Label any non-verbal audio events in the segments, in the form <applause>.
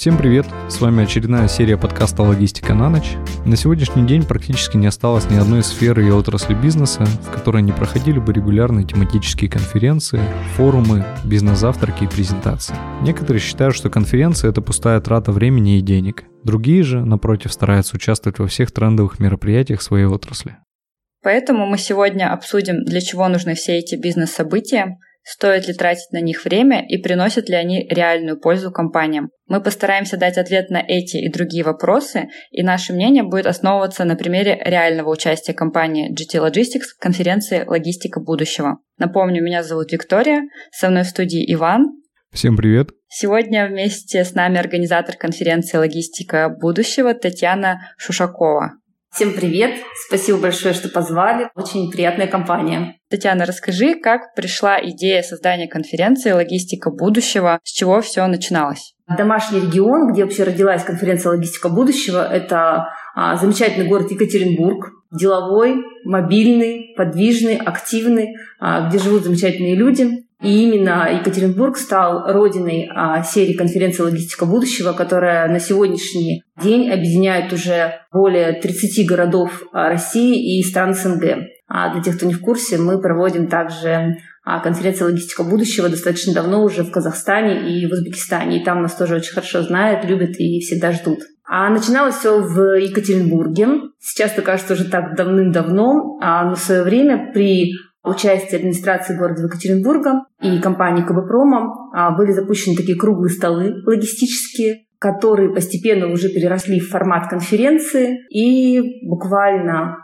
Всем привет! С вами очередная серия подкаста «Логистика на ночь». На сегодняшний день практически не осталось ни одной сферы и отрасли бизнеса, в которой не проходили бы регулярные тематические конференции, форумы, бизнес-завтраки и презентации. Некоторые считают, что конференция – это пустая трата времени и денег. Другие же, напротив, стараются участвовать во всех трендовых мероприятиях своей отрасли. Поэтому мы сегодня обсудим, для чего нужны все эти бизнес-события – Стоит ли тратить на них время и приносят ли они реальную пользу компаниям? Мы постараемся дать ответ на эти и другие вопросы, и наше мнение будет основываться на примере реального участия компании GT Logistics в конференции «Логистика будущего». Напомню, меня зовут Виктория, со мной в студии Иван. Всем привет. Сегодня вместе с нами организатор конференции «Логистика будущего» Татьяна Шушакова. Всем привет! Спасибо большое, что позвали. Очень приятная компания. Татьяна, расскажи, как пришла идея создания конференции «Логистика будущего», с чего все начиналось? Домашний регион, где вообще родилась конференция «Логистика будущего», это а, замечательный город Екатеринбург, деловой, мобильный, подвижный, активный, а, где живут замечательные люди. И именно Екатеринбург стал родиной а, серии конференции «Логистика будущего», которая на сегодняшний день объединяет уже более 30 городов а, России и стран СНГ. А для тех, кто не в курсе, мы проводим также а, конференцию «Логистика будущего» достаточно давно уже в Казахстане и в Узбекистане. И там нас тоже очень хорошо знают, любят и всегда ждут. А начиналось все в Екатеринбурге. Сейчас это кажется уже так давным-давно, а, но в свое время при участии администрации города Екатеринбурга и компании КБ а, были запущены такие круглые столы логистические, которые постепенно уже переросли в формат конференции. И буквально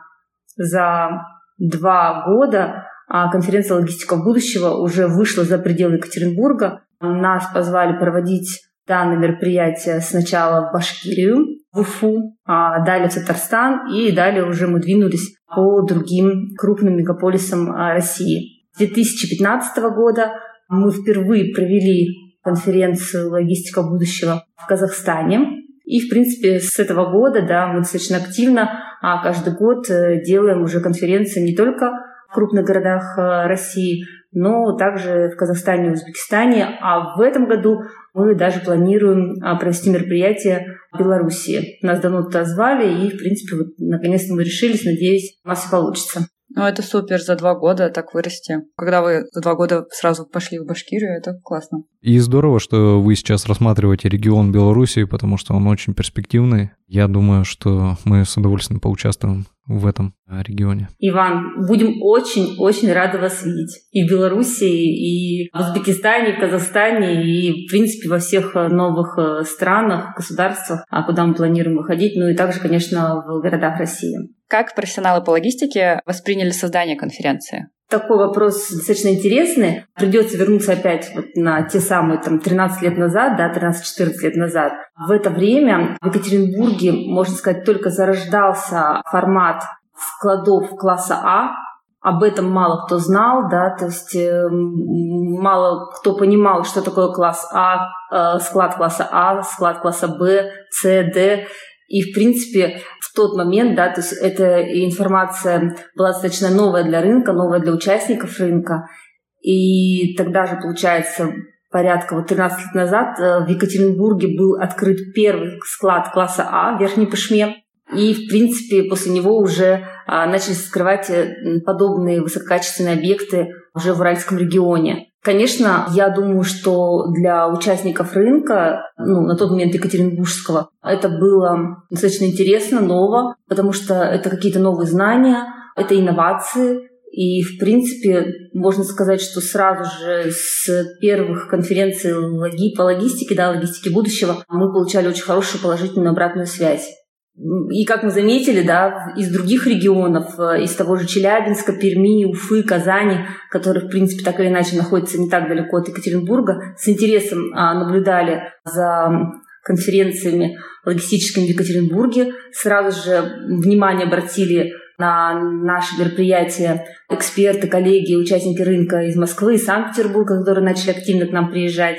за два года а, конференция «Логистика будущего» уже вышла за пределы Екатеринбурга. Нас позвали проводить данное мероприятие сначала в Башкирию, в Уфу, а далее в Татарстан, и далее уже мы двинулись по другим крупным мегаполисам а, России. С 2015 года мы впервые провели конференцию «Логистика будущего» в Казахстане. И, в принципе, с этого года да, мы достаточно активно а каждый год э, делаем уже конференции не только в крупных городах э, России, но также в Казахстане и Узбекистане. А в этом году мы даже планируем а, провести мероприятие в Беларуси. Нас давно туда звали, и, в принципе, вот наконец-то мы решились. Надеюсь, у нас все получится. Ну, это супер, за два года так вырасти. Когда вы за два года сразу пошли в Башкирию, это классно. И здорово, что вы сейчас рассматриваете регион Белоруссии, потому что он очень перспективный. Я думаю, что мы с удовольствием поучаствуем в этом регионе. Иван, будем очень-очень рады вас видеть. И в Белоруссии, и в Узбекистане, и в Казахстане, и, в принципе, во всех новых э, странах, государствах, а куда мы планируем выходить, ну и также, конечно, в городах России. Как профессионалы по логистике восприняли создание конференции? Такой вопрос достаточно интересный. Придется вернуться опять вот на те самые там, 13 лет назад, да, 13-14 лет назад. В это время в Екатеринбурге, можно сказать, только зарождался формат складов класса А, об этом мало кто знал, да, то есть э, мало кто понимал, что такое класс А, э, склад класса А, склад класса Б, С, Д. И, в принципе, в тот момент, да, то есть эта информация была достаточно новая для рынка, новая для участников рынка. И тогда же, получается, порядка вот 13 лет назад э, в Екатеринбурге был открыт первый склад класса А в Верхней Пышме. И, в принципе, после него уже а, начали скрывать э, подобные высококачественные объекты уже в Уральском регионе. Конечно, я думаю, что для участников рынка, ну, на тот момент Екатеринбургского, это было достаточно интересно, ново, потому что это какие-то новые знания, это инновации, и, в принципе, можно сказать, что сразу же с первых конференций логи, по логистике, да, логистике будущего, мы получали очень хорошую положительную обратную связь. И как мы заметили, да, из других регионов, э, из того же Челябинска, Перми, Уфы, Казани, которые, в принципе, так или иначе находятся не так далеко от Екатеринбурга, с интересом а, наблюдали за конференциями логистическими в Екатеринбурге. Сразу же внимание обратили на наши мероприятия эксперты, коллеги, участники рынка из Москвы и Санкт-Петербурга, которые начали активно к нам приезжать.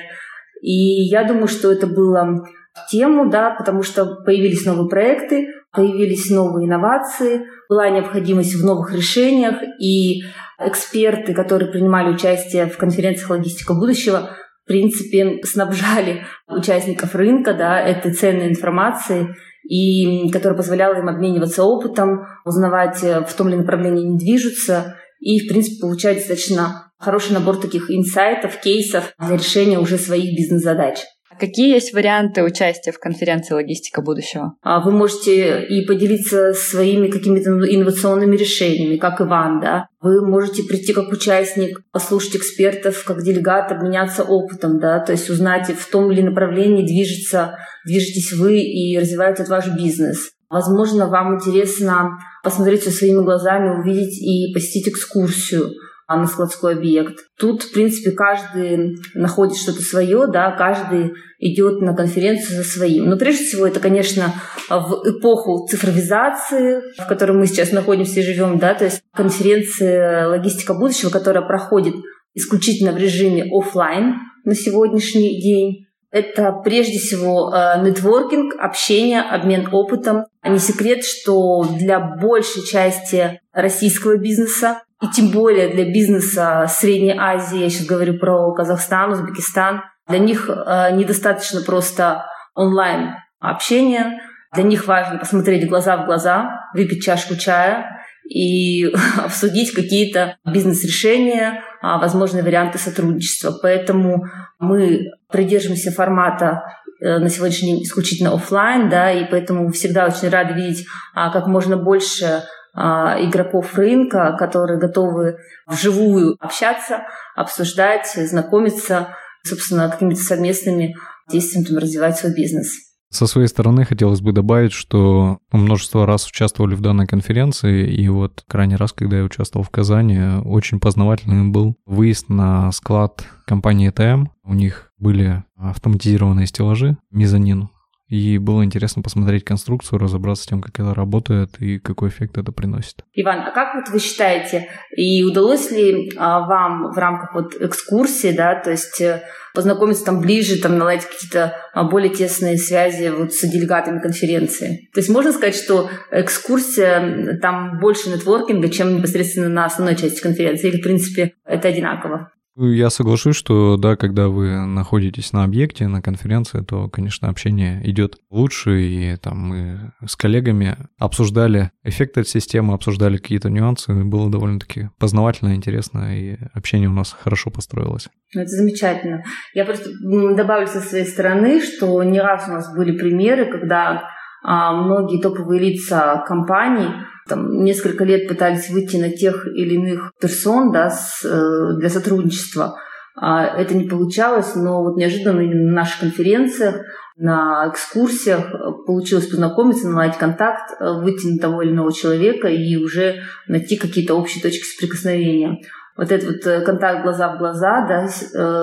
И я думаю, что это было тему, да, потому что появились новые проекты, появились новые инновации, была необходимость в новых решениях, и эксперты, которые принимали участие в конференциях «Логистика будущего», принципе, снабжали участников рынка да, этой ценной информацией, и которая позволяла им обмениваться опытом, узнавать, э, в том ли направлении они движутся, и, в принципе, получать достаточно хороший набор таких инсайтов, кейсов для решения уже своих бизнес-задач. Какие есть варианты участия в конференции «Логистика будущего»? А вы можете и поделиться своими какими-то инновационными решениями, как Иван, да. Вы можете прийти как участник, послушать экспертов, как делегат, обменяться опытом, да, то есть узнать, в том или направлении движется, движетесь вы и развивается ваш бизнес. Возможно, вам интересно посмотреть все своими глазами, увидеть и посетить экскурсию – на складской объект. Тут, в принципе, каждый находит что-то свое, да, каждый идет на конференцию за своим. Но прежде всего это, конечно, в эпоху цифровизации, в которой мы сейчас находимся и живем, да, то есть конференция «Логистика будущего», которая проходит исключительно в режиме офлайн на сегодняшний день. Это прежде всего э, нетворкинг, общение, обмен опытом. А не секрет, что для большей части российского бизнеса и тем более для бизнеса Средней Азии, я сейчас говорю про Казахстан, Узбекистан, для них э, недостаточно просто онлайн общения, для них важно посмотреть глаза в глаза, выпить чашку чая и <laughs> обсудить какие-то бизнес-решения, а, возможные варианты сотрудничества. Поэтому мы придерживаемся формата э, на сегодняшний день исключительно офлайн, да, и поэтому всегда очень рады видеть а, как можно больше игроков рынка, которые готовы вживую общаться, обсуждать, знакомиться, собственно, какими-то совместными действиями развивать свой бизнес. Со своей стороны хотелось бы добавить, что множество раз участвовали в данной конференции, и вот крайний раз, когда я участвовал в Казани, очень познавательным был выезд на склад компании ТМ. У них были автоматизированные стеллажи, мезонин, и было интересно посмотреть конструкцию, разобраться с тем, как это работает и какой эффект это приносит. Иван, а как вот вы считаете, и удалось ли а, вам в рамках вот экскурсии, да, то есть э, познакомиться там ближе, там наладить какие-то а, более тесные связи вот с делегатами конференции? То есть можно сказать, что экскурсия, там больше нетворкинга, чем непосредственно на основной части конференции, или в принципе это одинаково? Я соглашусь, что да, когда вы находитесь на объекте, на конференции, то, конечно, общение идет лучше, и там мы с коллегами обсуждали эффекты от системы, обсуждали какие-то нюансы, было довольно-таки познавательно, интересно, и общение у нас хорошо построилось. Ну, это замечательно. Я просто добавлю со своей стороны, что не раз у нас были примеры, когда а, многие топовые лица компаний там, несколько лет пытались выйти на тех или иных персон да, с, э, для сотрудничества. А это не получалось, но вот неожиданно на наших конференциях, на экскурсиях получилось познакомиться, наладить контакт, э, выйти на того или иного человека и уже найти какие-то общие точки соприкосновения. Вот этот вот э, контакт глаза в глаза, да,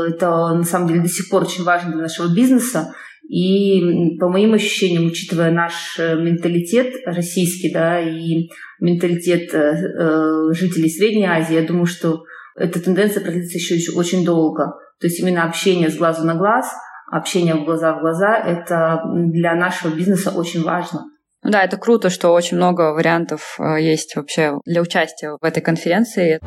это на самом деле до сих пор очень важно для нашего бизнеса. И по моим ощущениям, учитывая наш э, менталитет российский, да, и менталитет э, э, жителей Средней Азии, я думаю, что эта тенденция продлится еще, очень долго. То есть именно общение с глазу на глаз, общение в глаза в глаза, это для нашего бизнеса очень важно. Да, это круто, что очень много вариантов есть вообще для участия в этой конференции.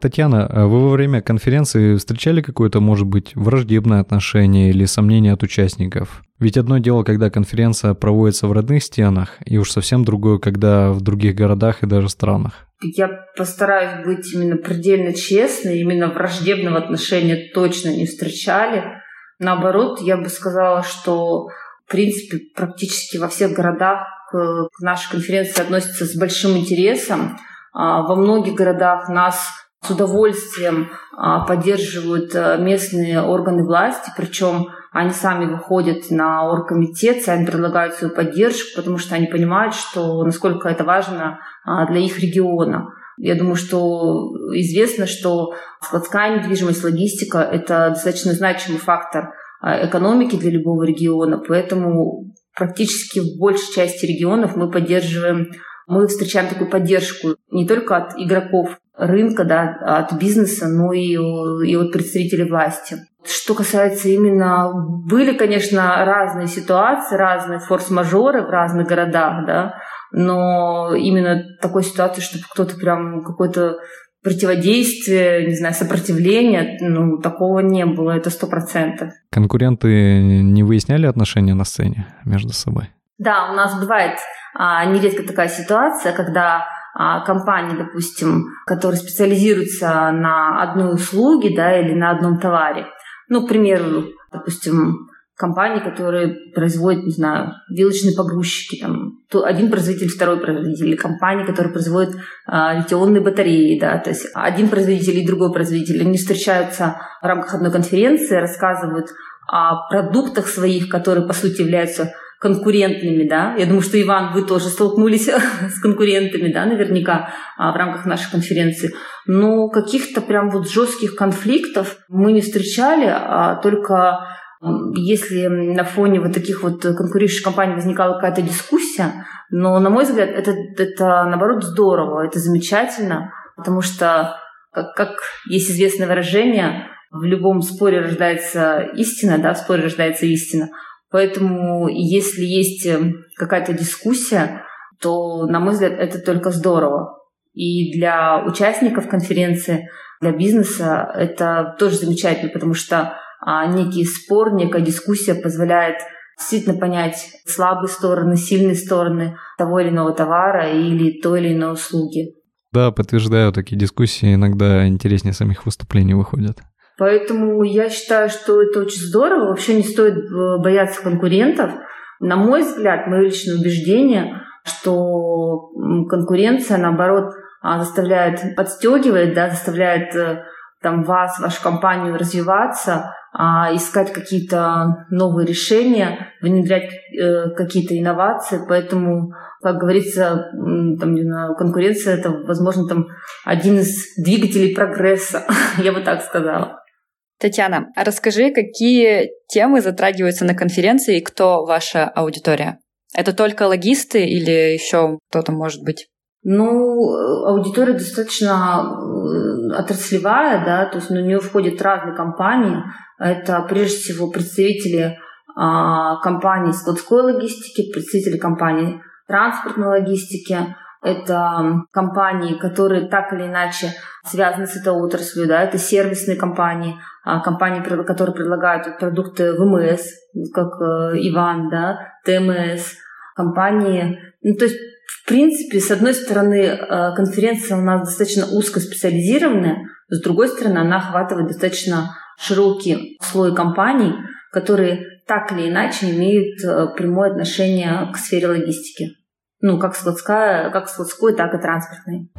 Татьяна, а вы во время конференции встречали какое-то, может быть, враждебное отношение или сомнение от участников? Ведь одно дело, когда конференция проводится в родных стенах, и уж совсем другое, когда в других городах и даже странах. Я постараюсь быть именно предельно честной, именно враждебного отношения точно не встречали. Наоборот, я бы сказала, что в принципе практически во всех городах к нашей конференции относятся с большим интересом. А во многих городах нас с удовольствием а, поддерживают а, местные органы власти, причем они сами выходят на оргкомитет, сами предлагают свою поддержку, потому что они понимают, что насколько это важно а, для их региона. Я думаю, что известно, что складская недвижимость, логистика – это достаточно значимый фактор экономики для любого региона, поэтому практически в большей части регионов мы поддерживаем, мы встречаем такую поддержку не только от игроков рынка, да, от бизнеса, но и, и от представителей власти. Что касается именно... Были, конечно, разные ситуации, разные форс-мажоры в разных городах, да, но именно такой ситуации, чтобы кто-то прям какой-то противодействие, не знаю, сопротивление, ну, такого не было, это сто процентов. Конкуренты не выясняли отношения на сцене между собой? Да, у нас бывает а, нередко такая ситуация, когда а, компании, допустим, которые специализируются на одной услуге, да, или на одном товаре, ну, к примеру, допустим, компании, которые производят, не знаю, вилочные погрузчики, там, один производитель, второй производитель, или компании, которые производят а, литионные батареи, да, то есть один производитель и другой производитель, они встречаются в рамках одной конференции, рассказывают о продуктах своих, которые, по сути, являются конкурентными, да. Я думаю, что, Иван, вы тоже столкнулись <laughs> с конкурентами, да, наверняка а, в рамках нашей конференции. Но каких-то прям вот жестких конфликтов мы не встречали, а только если на фоне вот таких вот конкурирующих компаний возникала какая-то дискуссия, но, на мой взгляд, это, это наоборот здорово, это замечательно, потому что, как, как есть известное выражение, в любом споре рождается истина, да, в споре рождается истина. Поэтому если есть какая-то дискуссия, то, на мой взгляд, это только здорово. И для участников конференции, для бизнеса это тоже замечательно, потому что а некий спор, некая дискуссия позволяет действительно понять слабые стороны, сильные стороны того или иного товара или той или иной услуги. Да, подтверждаю, такие дискуссии иногда интереснее самих выступлений выходят. Поэтому я считаю, что это очень здорово. Вообще не стоит э, бояться конкурентов. На мой взгляд, мое личное убеждение, что конкуренция, наоборот, а, заставляет, подстегивает, да, заставляет э, там, вас, вашу компанию развиваться, а, искать какие-то новые решения, внедрять э, какие-то инновации. Поэтому, как говорится, там, не знаю, конкуренция это, возможно, там один из двигателей прогресса, <laughs> я бы так сказала. Татьяна, а расскажи, какие темы затрагиваются на конференции и кто ваша аудитория? Это только логисты или еще кто-то может быть? Ну, аудитория достаточно отраслевая, да, то есть на нее входят разные компании. Это прежде всего представители а, компаний складской логистики, представители компаний транспортной логистики, это компании, которые так или иначе связаны с этой отраслью, да, это сервисные компании, а, компании, которые предлагают продукты ВМС, как э, Иван, да, ТМС, компании, ну, то есть в принципе, с одной стороны, э, конференция у нас достаточно узкоспециализированная, с другой стороны, она охватывает достаточно широкий слой компаний, которые так или иначе имеют э, прямое отношение к сфере логистики. Ну, как складская, как складской, так и транспортной.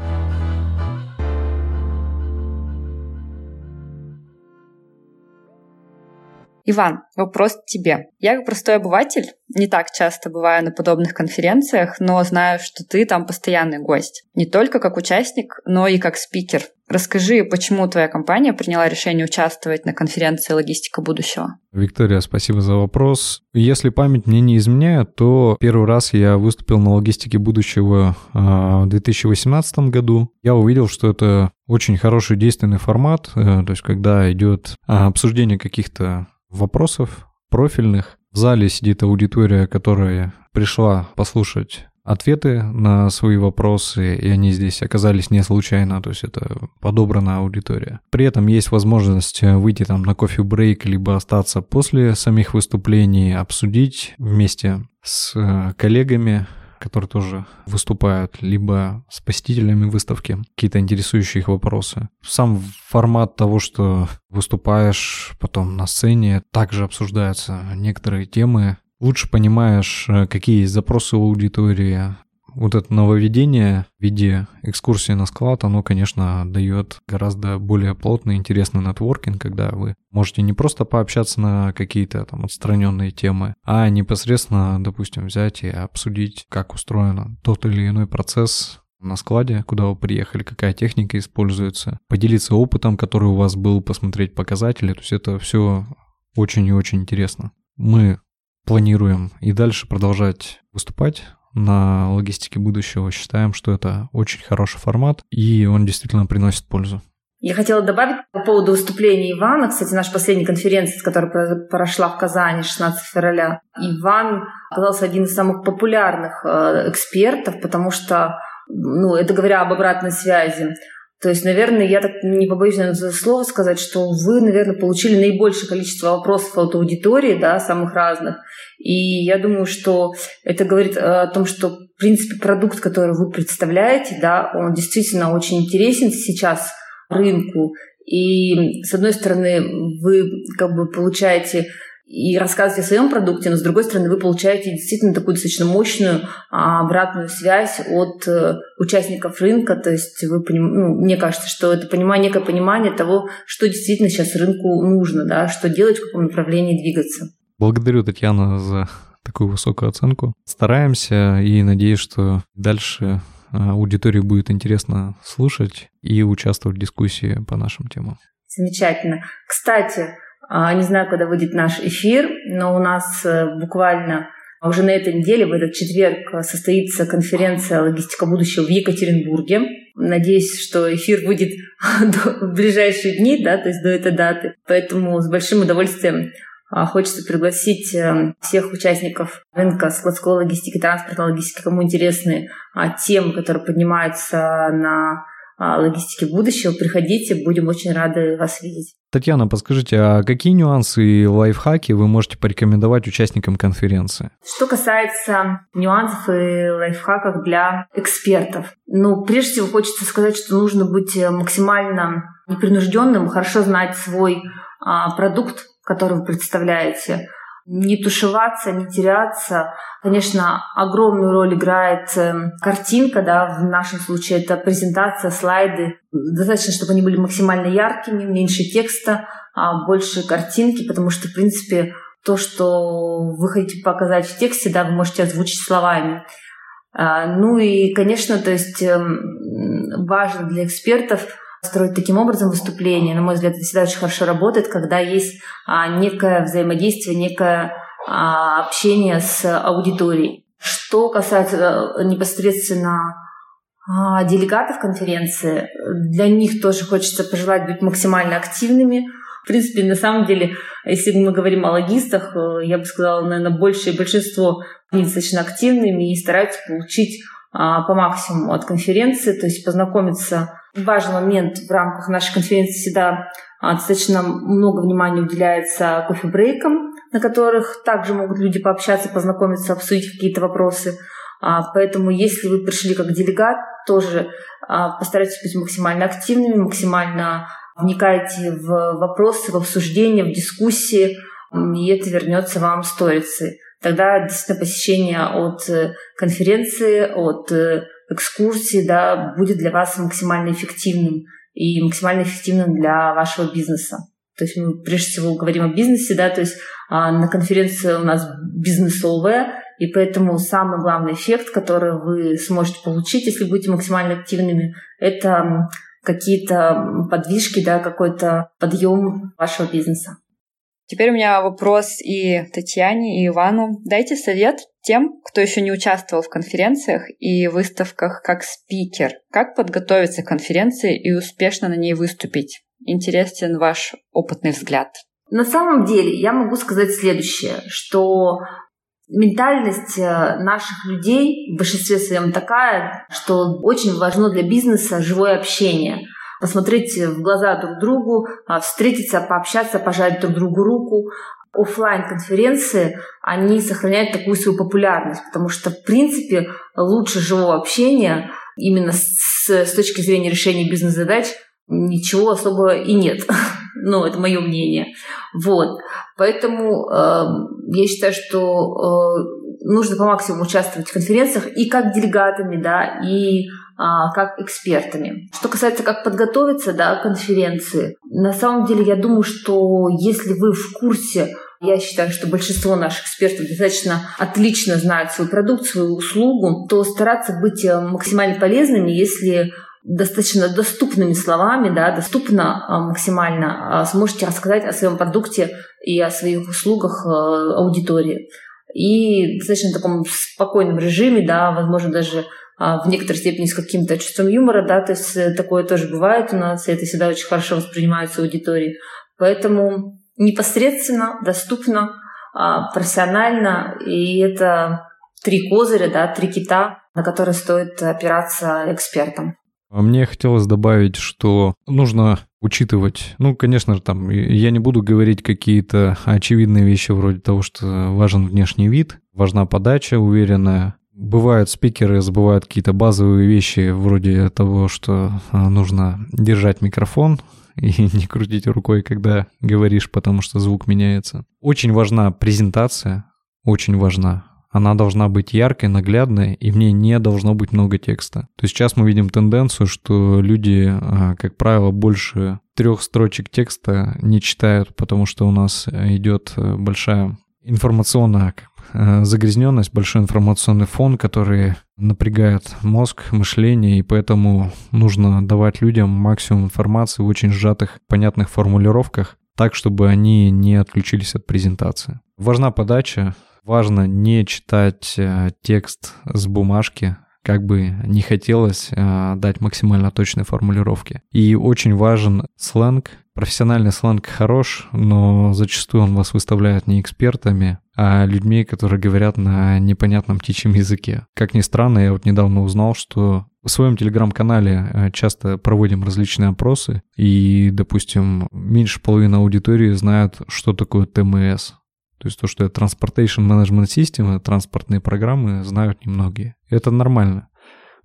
Иван, вопрос к тебе. Я как простой обыватель не так часто бываю на подобных конференциях, но знаю, что ты там постоянный гость. Не только как участник, но и как спикер. Расскажи, почему твоя компания приняла решение участвовать на конференции «Логистика будущего»? Виктория, спасибо за вопрос. Если память мне не изменяет, то первый раз я выступил на «Логистике будущего» а, в 2018 году. Я увидел, что это очень хороший действенный формат, э, то есть когда идет а, обсуждение каких-то вопросов профильных. В зале сидит аудитория, которая пришла послушать ответы на свои вопросы, и они здесь оказались не случайно, то есть это подобранная аудитория. При этом есть возможность выйти там на кофе-брейк, либо остаться после самих выступлений, обсудить вместе с э, коллегами которые тоже выступают, либо с посетителями выставки, какие-то интересующие их вопросы. Сам формат того, что выступаешь потом на сцене, также обсуждаются некоторые темы, лучше понимаешь, э, какие есть запросы у аудитории, вот это нововведение в виде экскурсии на склад, оно, конечно, дает гораздо более плотный, интересный нетворкинг, когда вы можете не просто пообщаться на какие-то там отстраненные темы, а непосредственно, допустим, взять и обсудить, как устроен тот или иной процесс на складе, куда вы приехали, какая техника используется, поделиться опытом, который у вас был, посмотреть показатели, то есть это все очень и очень интересно. Мы планируем и дальше продолжать выступать на логистике будущего считаем, что это очень хороший формат, и он действительно приносит пользу. Я хотела добавить по поводу выступления Ивана. Кстати, наша последняя конференция, которая прошла в Казани 16 февраля. Иван оказался один из самых популярных э, экспертов, потому что, ну, это говоря об обратной связи, то есть, наверное, я так не побоюсь наверное, слова сказать, что вы, наверное, получили наибольшее количество вопросов от аудитории, да, самых разных. И я думаю, что это говорит о том, что, в принципе, продукт, который вы представляете, да, он действительно очень интересен сейчас рынку. И, с одной стороны, вы как бы получаете и рассказываете о своем продукте, но с другой стороны вы получаете действительно такую достаточно мощную а, обратную связь от э, участников рынка. То есть вы поним... ну, мне кажется, что это понимание, некое понимание того, что действительно сейчас рынку нужно, да, что делать, в каком направлении двигаться. Благодарю, Татьяна, за такую высокую оценку. Стараемся и надеюсь, что дальше а, аудитории будет интересно слушать и участвовать в дискуссии по нашим темам. Замечательно. Кстати, не знаю, когда выйдет наш эфир, но у нас э, буквально уже на этой неделе, в этот четверг, состоится конференция «Логистика будущего» в Екатеринбурге. Надеюсь, что эфир будет <laughs> в ближайшие дни, да, то есть до этой даты. Поэтому с большим удовольствием а, Хочется пригласить э, всех участников рынка складской логистики, транспортной логистики, кому интересны а, темы, которые поднимаются на логистике будущего. Приходите, будем очень рады вас видеть. Татьяна, подскажите, а какие нюансы и лайфхаки вы можете порекомендовать участникам конференции? Что касается нюансов и лайфхаков для экспертов. Ну, прежде всего хочется сказать, что нужно быть максимально непринужденным, хорошо знать свой а, продукт, который вы представляете, не тушеваться, не теряться. Конечно, огромную роль играет эм, картинка, да, в нашем случае это презентация, слайды. Достаточно, чтобы они были максимально яркими, меньше текста, а больше картинки, потому что, в принципе, то, что вы хотите показать в тексте, да, вы можете озвучить словами. А, ну и, конечно, то есть эм, важно для экспертов – строить таким образом выступление. На мой взгляд, это всегда очень хорошо работает, когда есть а, некое взаимодействие, некое а, общение с аудиторией. Что касается а, непосредственно а, делегатов конференции, для них тоже хочется пожелать быть максимально активными. В принципе, на самом деле, если мы говорим о логистах, э, я бы сказала, наверное, большее большинство достаточно активными и стараются получить а, по максимуму от конференции, то есть познакомиться важный момент в рамках нашей конференции всегда а, достаточно много внимания уделяется кофе-брейкам, на которых также могут люди пообщаться, познакомиться, обсудить какие-то вопросы. А, поэтому, если вы пришли как делегат, тоже а, постарайтесь быть максимально активными, максимально вникайте в вопросы, в обсуждения, в дискуссии, и это вернется вам сторицей. Тогда действительно посещение от э, конференции, от э, экскурсии да, будет для вас максимально эффективным и максимально эффективным для вашего бизнеса. То есть мы прежде всего говорим о бизнесе, да, то есть а, на конференции у нас бизнесовая, и поэтому самый главный эффект, который вы сможете получить, если будете максимально активными, это какие-то подвижки, да, какой-то подъем вашего бизнеса. Теперь у меня вопрос и Татьяне, и Ивану. Дайте совет тем, кто еще не участвовал в конференциях и выставках как спикер. Как подготовиться к конференции и успешно на ней выступить? Интересен ваш опытный взгляд. На самом деле я могу сказать следующее, что ментальность э, наших людей в большинстве своем такая, что очень важно для бизнеса живое общение – посмотреть в глаза друг другу, а, встретиться, пообщаться, пожать друг другу руку. Оффлайн конференции они сохраняют такую свою популярность, потому что, в принципе, лучше живого общения именно с, с точки зрения решения бизнес-задач ничего особого и нет. <laughs> ну, это мое мнение. Вот. Поэтому э, я считаю, что э, нужно по максимуму участвовать в конференциях и как делегатами, да, и как экспертами. Что касается, как подготовиться да, к конференции, на самом деле я думаю, что если вы в курсе я считаю, что большинство наших экспертов достаточно отлично знают свой продукт, свою услугу, то стараться быть э, максимально полезными, если достаточно доступными словами, да, доступно а, максимально а, сможете рассказать о своем продукте и о своих услугах э, аудитории. И в достаточно таком спокойном режиме, да, возможно, даже а, в некоторой степени с каким-то чувством юмора, да, то есть э, такое тоже бывает у нас, и это всегда очень хорошо воспринимается аудиторией. Поэтому непосредственно, доступно, а, профессионально, и это три козыря, да, три кита, на которые стоит опираться экспертам. А мне хотелось добавить, что нужно учитывать, ну, конечно же, там, я не буду говорить какие-то очевидные вещи вроде того, что важен внешний вид, важна подача уверенная. Бывают спикеры, забывают какие-то базовые вещи вроде того, что а, нужно держать микрофон <laughs> и не крутить рукой, когда говоришь, потому что звук меняется. Очень важна презентация, очень важна она должна быть яркой, наглядной, и в ней не должно быть много текста. То есть сейчас мы видим тенденцию, что люди, а, как правило, больше трех строчек текста не читают, потому что у нас идет э, большая информационная э, загрязненность, большой информационный фон, который напрягает мозг, мышление, и поэтому нужно давать людям максимум информации в очень сжатых, понятных формулировках, так, чтобы они не отключились от презентации. Важна подача, Важно не читать э, текст с бумажки, как бы не хотелось э, дать максимально точные формулировки. И очень важен сленг. Профессиональный сленг хорош, но зачастую он вас выставляет не экспертами, а людьми, которые говорят на непонятном птичьем языке. Как ни странно, я вот недавно узнал, что в своем телеграм-канале э, часто проводим различные опросы, и, допустим, меньше половины аудитории знают, что такое ТМС. То есть то, что это Transportation Management System, транспортные программы, знают немногие. Это нормально.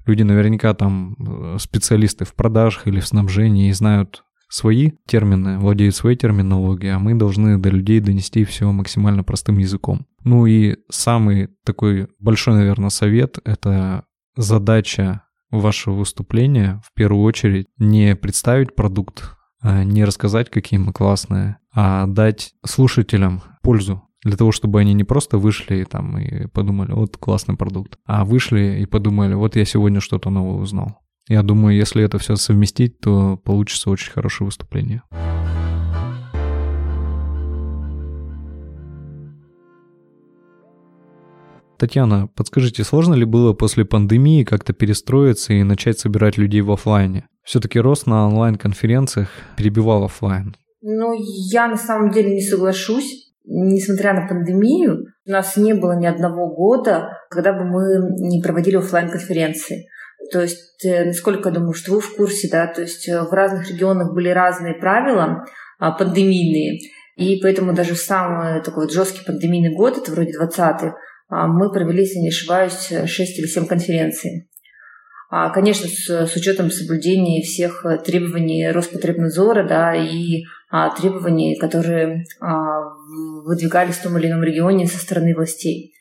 Люди наверняка там э, специалисты в продажах или в снабжении и знают свои термины, владеют своей терминологией, а мы должны до людей донести все максимально простым языком. Ну и самый такой большой, наверное, совет — это задача вашего выступления в первую очередь не представить продукт, а не рассказать, какие мы классные, а дать слушателям пользу для того, чтобы они не просто вышли там и подумали, вот классный продукт, а вышли и подумали, вот я сегодня что-то новое узнал. Я думаю, если это все совместить, то получится очень хорошее выступление. Татьяна, подскажите, сложно ли было после пандемии как-то перестроиться и начать собирать людей в офлайне? Все-таки рост на онлайн-конференциях перебивал офлайн. Ну, я на самом деле не соглашусь несмотря на пандемию, у нас не было ни одного года, когда бы мы не проводили офлайн конференции То есть, э, насколько я думаю, что вы в курсе, да, то есть э, в разных регионах были разные правила а, пандемийные, и поэтому даже в самый такой вот жесткий пандемийный год, это вроде 20-й, а, мы провели, если не ошибаюсь, 6 или 7 конференций. А, конечно, с, с учетом соблюдения всех требований Роспотребнадзора да, и а, требований, которые а, выдвигались в том или ином регионе со стороны властей.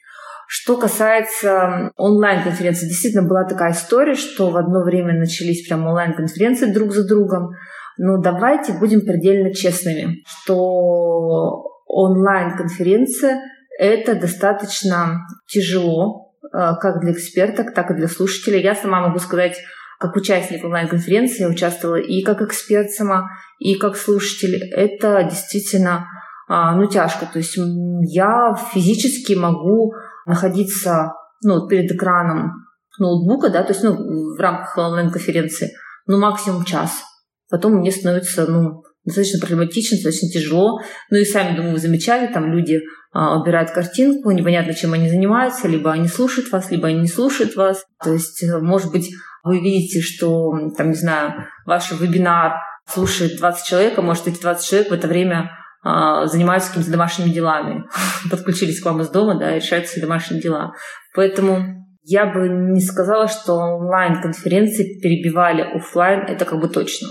Что касается онлайн-конференции, действительно была такая история, что в одно время начались прям онлайн-конференции друг за другом. Но давайте будем предельно честными, что онлайн-конференция – это достаточно тяжело, а, как для эксперток, так и для слушателей. Я сама могу сказать, как участник онлайн-конференции, я участвовала и как эксперт сама, и как слушатель. Это действительно а, ну, тяжко. То есть я физически могу находиться ну, перед экраном ноутбука, да, то есть ну, в рамках онлайн-конференции, ну, максимум час. Потом мне становится, ну, достаточно проблематично, достаточно тяжело. Ну и сами, думаю, вы замечали, там люди а, убирают картинку, непонятно, чем они занимаются, либо они слушают вас, либо они не слушают вас. То есть, э, может быть, вы видите, что, там, не знаю, ваш вебинар слушает 20 человек, а может, эти 20 человек в это время занимаются какими-то домашними делами, <laughs> подключились к вам из дома, да, решают свои домашние дела. Поэтому я бы не сказала, что онлайн-конференции перебивали офлайн, это как бы точно.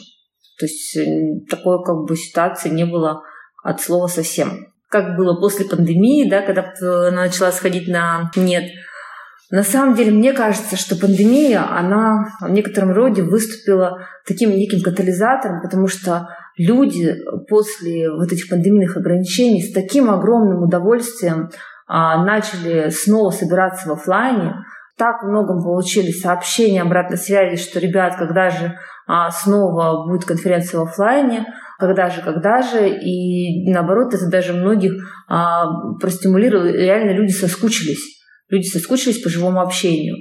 То есть э, такой как бы ситуации не было от слова совсем. Как было после пандемии, да, когда она начала сходить на нет – на самом деле, мне кажется, что пандемия, она в некотором роде выступила таким неким катализатором, потому что люди после вот этих пандемийных ограничений с таким огромным удовольствием а, начали снова собираться в офлайне, так многом получили сообщения, обратной связи, что, ребят, когда же а, снова будет конференция в офлайне, когда же, когда же, и наоборот, это даже многих а, простимулировало, реально люди соскучились. Люди соскучились по живому общению.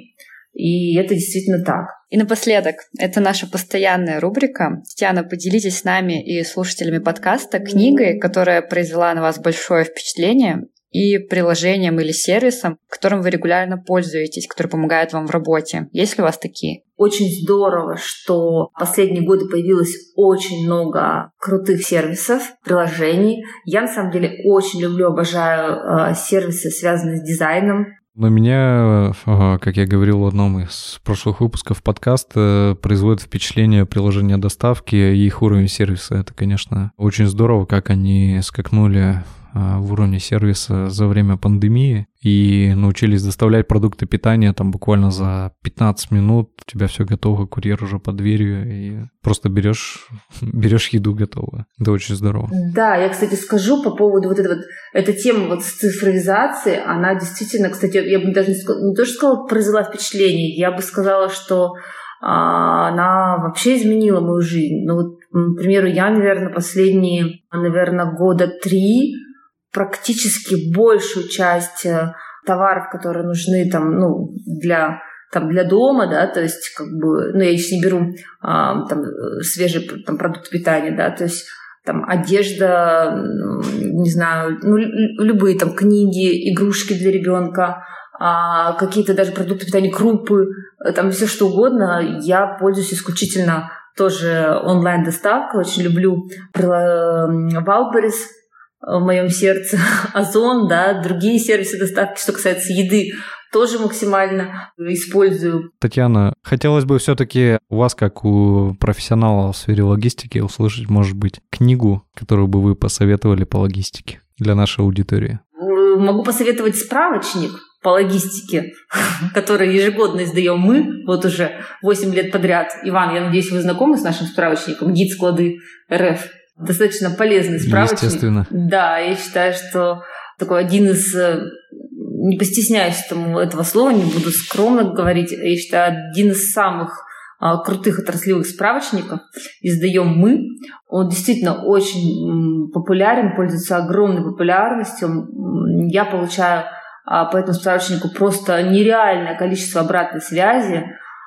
И это действительно так. И напоследок, это наша постоянная рубрика. Татьяна, поделитесь с нами и слушателями подкаста книгой, которая произвела на вас большое впечатление, и приложением или сервисом, которым вы регулярно пользуетесь, который помогает вам в работе. Есть ли у вас такие? Очень здорово, что в последние годы появилось очень много крутых сервисов, приложений. Я на самом деле очень люблю, обожаю э, сервисы, связанные с дизайном. На меня, как я говорил в одном из прошлых выпусков подкаста, производит впечатление приложения доставки и их уровень сервиса. Это, конечно, очень здорово, как они скакнули в уровне сервиса за время пандемии и научились доставлять продукты питания там буквально за 15 минут. У тебя все готово, курьер уже под дверью, и просто берешь, <laughs> берешь еду готовую. Это очень здорово. Да, я, кстати, скажу по поводу вот этой вот, эта тема вот с цифровизацией, она действительно, кстати, я бы даже не, сказала, не то, что сказала, произвела впечатление, я бы сказала, что а, она вообще изменила мою жизнь. Ну вот, к примеру, я, наверное, последние, наверное, года три практически большую часть э, товаров, которые нужны там, ну, для там для дома, да, то есть как бы, ну я сейчас не беру а, там свежие там продукты питания, да, то есть там одежда, не знаю, ну любые там книги, игрушки для ребенка, а, какие-то даже продукты питания, крупы, там все что угодно, я пользуюсь исключительно тоже онлайн доставкой, очень люблю Валберис, в моем сердце, <laughs> Озон, да, другие сервисы доставки, что касается еды, тоже максимально использую. Татьяна, хотелось бы все-таки у вас, как у профессионала в сфере логистики, услышать, может быть, книгу, которую бы вы посоветовали по логистике для нашей аудитории. Могу посоветовать справочник по логистике, <laughs> который ежегодно издаем мы, вот уже 8 лет подряд. Иван, я надеюсь, вы знакомы с нашим справочником «Гид склады РФ» достаточно полезный справочник. Естественно. Да, я считаю, что такой один из э, не постесняюсь там этого слова, не буду скромно говорить, я считаю, один из самых а, крутых отраслевых справочников издаем мы. Он действительно очень популярен, пользуется огромной популярностью. Я получаю а, по этому справочнику просто нереальное количество обратной связи.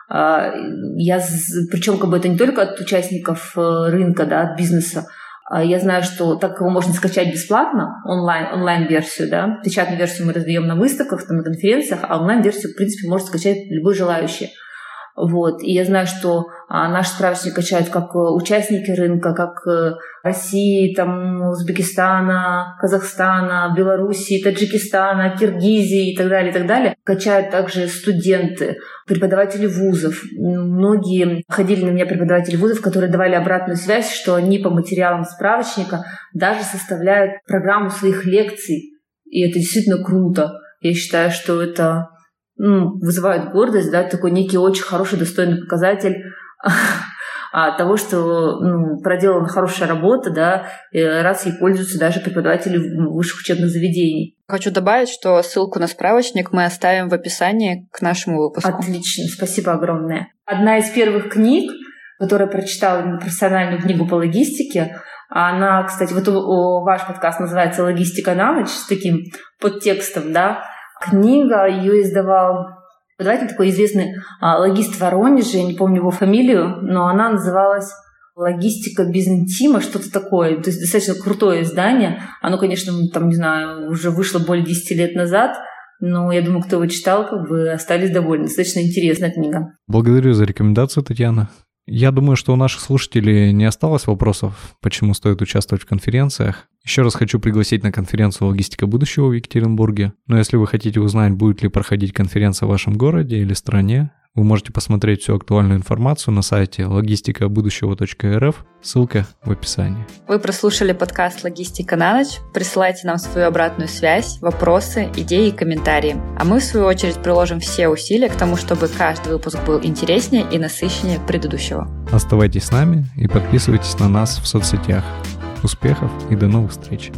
А, я, причем как бы это не только от участников э, рынка, да, от бизнеса, а я знаю, что так его можно скачать бесплатно, онлайн, онлайн-версию, да. Печатную версию мы раздаем на выставках, там, на конференциях, а онлайн-версию, в принципе, может скачать любой желающий. Вот. И я знаю, что а, наш справочник качают как э, участники рынка, как э, России, там, Узбекистана, Казахстана, Белоруссии, Таджикистана, Киргизии и так далее, и так далее. Качают также студенты, преподаватели вузов. Многие ходили на меня преподаватели вузов, которые давали обратную связь, что они по материалам справочника даже составляют программу своих лекций. И это действительно круто. Я считаю, что это ну, вызывают гордость, да, такой некий очень хороший, достойный показатель <laughs> того, что ну, проделана хорошая работа, да, раз ей пользуются даже преподаватели высших учебных заведений. Хочу добавить, что ссылку на справочник мы оставим в описании к нашему выпуску. Отлично, спасибо огромное. Одна из первых книг, которую прочитала профессиональную книгу по логистике, она, кстати, вот ваш подкаст называется «Логистика на ночь» с таким подтекстом, да, книга, ее издавал преподаватель такой известный а, логист в Воронеже, я не помню его фамилию, но она называлась «Логистика без интима», что-то такое. То есть достаточно крутое издание. Оно, конечно, там, не знаю, уже вышло более 10 лет назад, но я думаю, кто его читал, как бы остались довольны. Достаточно интересная книга. Благодарю за рекомендацию, Татьяна. Я думаю, что у наших слушателей не осталось вопросов, почему стоит участвовать в конференциях. Еще раз хочу пригласить на конференцию «Логистика будущего» в Екатеринбурге. Но если вы хотите узнать, будет ли проходить конференция в вашем городе или стране, вы можете посмотреть всю актуальную информацию на сайте логистикабудущего.рф, ссылка в описании. Вы прослушали подкаст «Логистика на ночь». Присылайте нам свою обратную связь, вопросы, идеи и комментарии. А мы, в свою очередь, приложим все усилия к тому, чтобы каждый выпуск был интереснее и насыщеннее предыдущего. Оставайтесь с нами и подписывайтесь на нас в соцсетях. Успехов и до новых встреч!